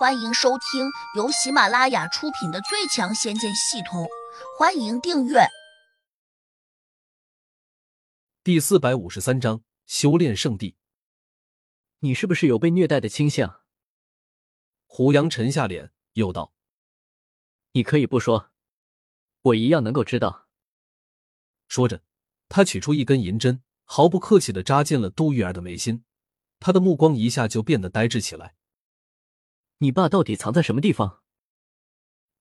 欢迎收听由喜马拉雅出品的《最强仙剑系统》，欢迎订阅。第四百五十三章修炼圣地。你是不是有被虐待的倾向？胡杨沉下脸，又道：“你可以不说，我一样能够知道。”说着，他取出一根银针，毫不客气的扎进了杜玉儿的眉心。他的目光一下就变得呆滞起来。你爸到底藏在什么地方？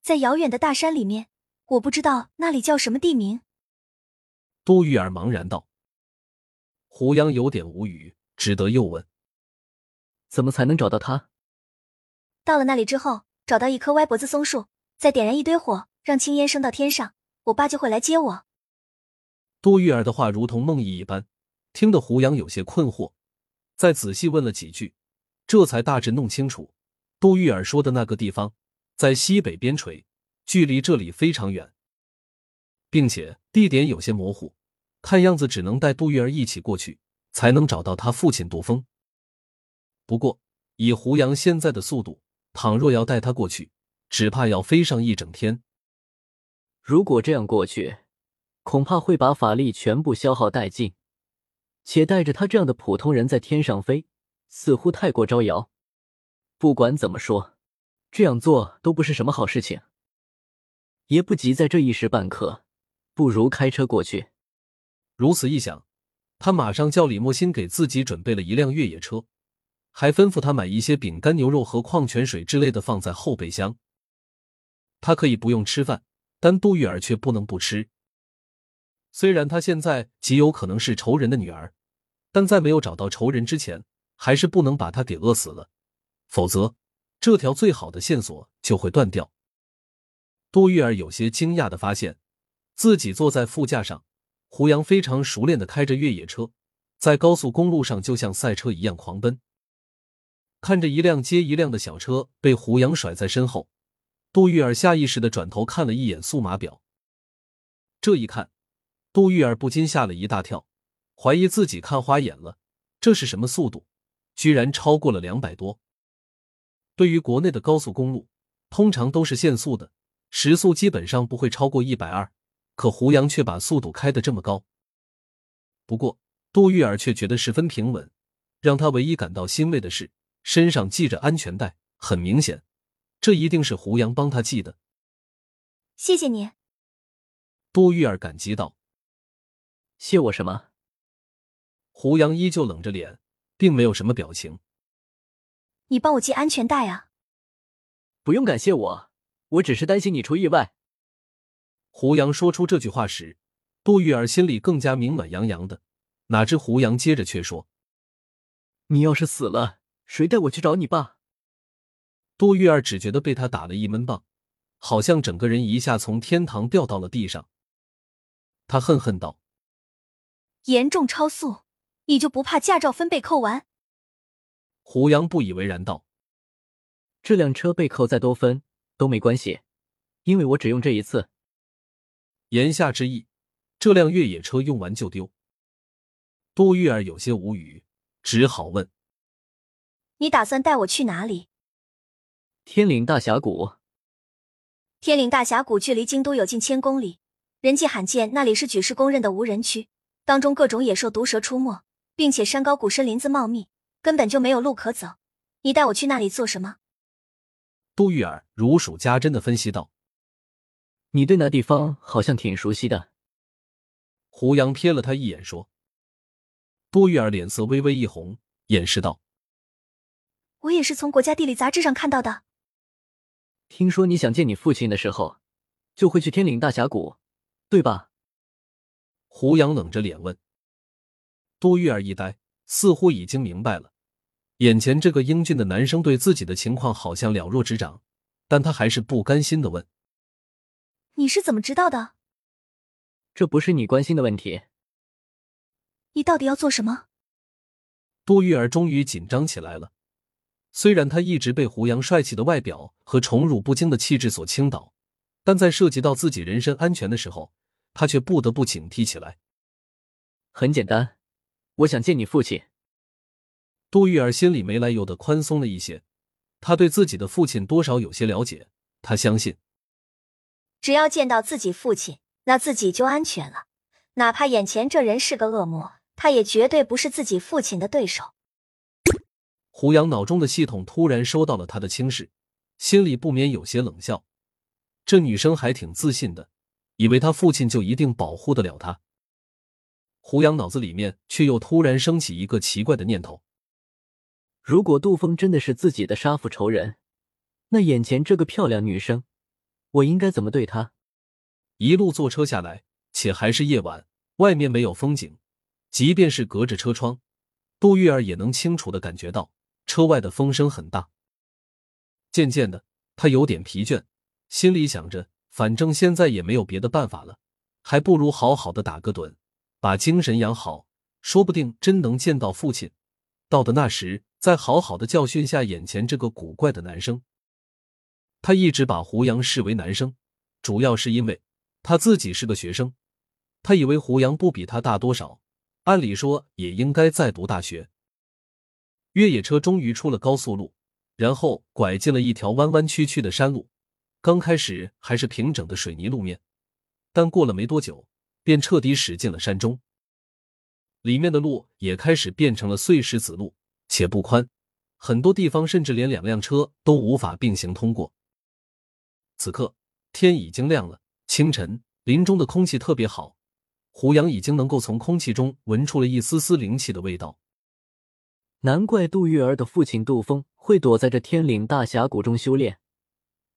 在遥远的大山里面，我不知道那里叫什么地名。杜玉儿茫然道。胡杨有点无语，只得又问：“怎么才能找到他？”到了那里之后，找到一棵歪脖子松树，再点燃一堆火，让青烟升到天上，我爸就会来接我。杜玉儿的话如同梦呓一般，听得胡杨有些困惑，再仔细问了几句，这才大致弄清楚。杜玉儿说的那个地方在西北边陲，距离这里非常远，并且地点有些模糊，看样子只能带杜玉儿一起过去，才能找到他父亲杜峰。不过以胡杨现在的速度，倘若要带他过去，只怕要飞上一整天。如果这样过去，恐怕会把法力全部消耗殆尽，且带着他这样的普通人在天上飞，似乎太过招摇。不管怎么说，这样做都不是什么好事情。也不急在这一时半刻，不如开车过去。如此一想，他马上叫李莫心给自己准备了一辆越野车，还吩咐他买一些饼干、牛肉和矿泉水之类的放在后备箱。他可以不用吃饭，但杜玉儿却不能不吃。虽然他现在极有可能是仇人的女儿，但在没有找到仇人之前，还是不能把他给饿死了。否则，这条最好的线索就会断掉。杜玉儿有些惊讶的发现，自己坐在副驾上，胡杨非常熟练的开着越野车，在高速公路上就像赛车一样狂奔。看着一辆接一辆的小车被胡杨甩在身后，杜玉儿下意识的转头看了一眼速码表。这一看，杜玉儿不禁吓了一大跳，怀疑自己看花眼了。这是什么速度？居然超过了两百多！对于国内的高速公路，通常都是限速的，时速基本上不会超过一百二。可胡杨却把速度开得这么高。不过杜玉儿却觉得十分平稳，让他唯一感到欣慰的是，身上系着安全带，很明显，这一定是胡杨帮他系的。谢谢你，杜玉儿感激道。谢我什么？胡杨依旧冷着脸，并没有什么表情。你帮我系安全带啊！不用感谢我，我只是担心你出意外。胡杨说出这句话时，杜玉儿心里更加明暖洋洋的。哪知胡杨接着却说：“你要是死了，谁带我去找你爸？”杜玉儿只觉得被他打了一闷棒，好像整个人一下从天堂掉到了地上。他恨恨道：“严重超速，你就不怕驾照分被扣完？”胡杨不以为然道：“这辆车被扣再多分都没关系，因为我只用这一次。”言下之意，这辆越野车用完就丢。杜玉儿有些无语，只好问：“你打算带我去哪里？”天岭大峡谷。天岭大峡谷距离京都有近千公里，人迹罕见，那里是举世公认的无人区，当中各种野兽、毒蛇出没，并且山高谷深，林子茂密。根本就没有路可走，你带我去那里做什么？杜玉儿如数家珍的分析道：“你对那地方好像挺熟悉的。”胡杨瞥了他一眼，说：“杜玉儿脸色微微一红，掩饰道：‘我也是从国家地理杂志上看到的。’听说你想见你父亲的时候，就会去天岭大峡谷，对吧？”胡杨冷着脸问。杜玉儿一呆。似乎已经明白了，眼前这个英俊的男生对自己的情况好像了若指掌，但他还是不甘心的问：“你是怎么知道的？”这不是你关心的问题。你到底要做什么？杜玉儿终于紧张起来了。虽然他一直被胡杨帅气的外表和宠辱不惊的气质所倾倒，但在涉及到自己人身安全的时候，他却不得不警惕起来。很简单。我想见你父亲。杜玉儿心里没来由的宽松了一些，她对自己的父亲多少有些了解，她相信，只要见到自己父亲，那自己就安全了。哪怕眼前这人是个恶魔，他也绝对不是自己父亲的对手。胡杨脑中的系统突然收到了他的轻视，心里不免有些冷笑。这女生还挺自信的，以为他父亲就一定保护得了他。胡杨脑子里面却又突然升起一个奇怪的念头：如果杜峰真的是自己的杀父仇人，那眼前这个漂亮女生，我应该怎么对她？一路坐车下来，且还是夜晚，外面没有风景，即便是隔着车窗，杜玉儿也能清楚的感觉到车外的风声很大。渐渐的，他有点疲倦。心里想着，反正现在也没有别的办法了，还不如好好的打个盹，把精神养好，说不定真能见到父亲。到的那时，再好好的教训下眼前这个古怪的男生。他一直把胡杨视为男生，主要是因为他自己是个学生，他以为胡杨不比他大多少，按理说也应该在读大学。越野车终于出了高速路，然后拐进了一条弯弯曲曲的山路。刚开始还是平整的水泥路面，但过了没多久，便彻底驶进了山中。里面的路也开始变成了碎石子路，且不宽，很多地方甚至连两辆车都无法并行通过。此刻天已经亮了，清晨林中的空气特别好，胡杨已经能够从空气中闻出了一丝丝灵气的味道。难怪杜玉儿的父亲杜峰会躲在这天岭大峡谷中修炼。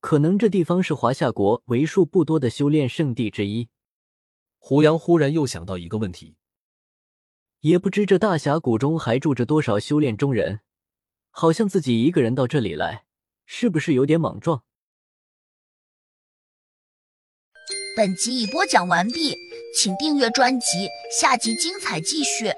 可能这地方是华夏国为数不多的修炼圣地之一。胡杨忽然又想到一个问题，也不知这大峡谷中还住着多少修炼中人。好像自己一个人到这里来，是不是有点莽撞？本集已播讲完毕，请订阅专辑，下集精彩继续。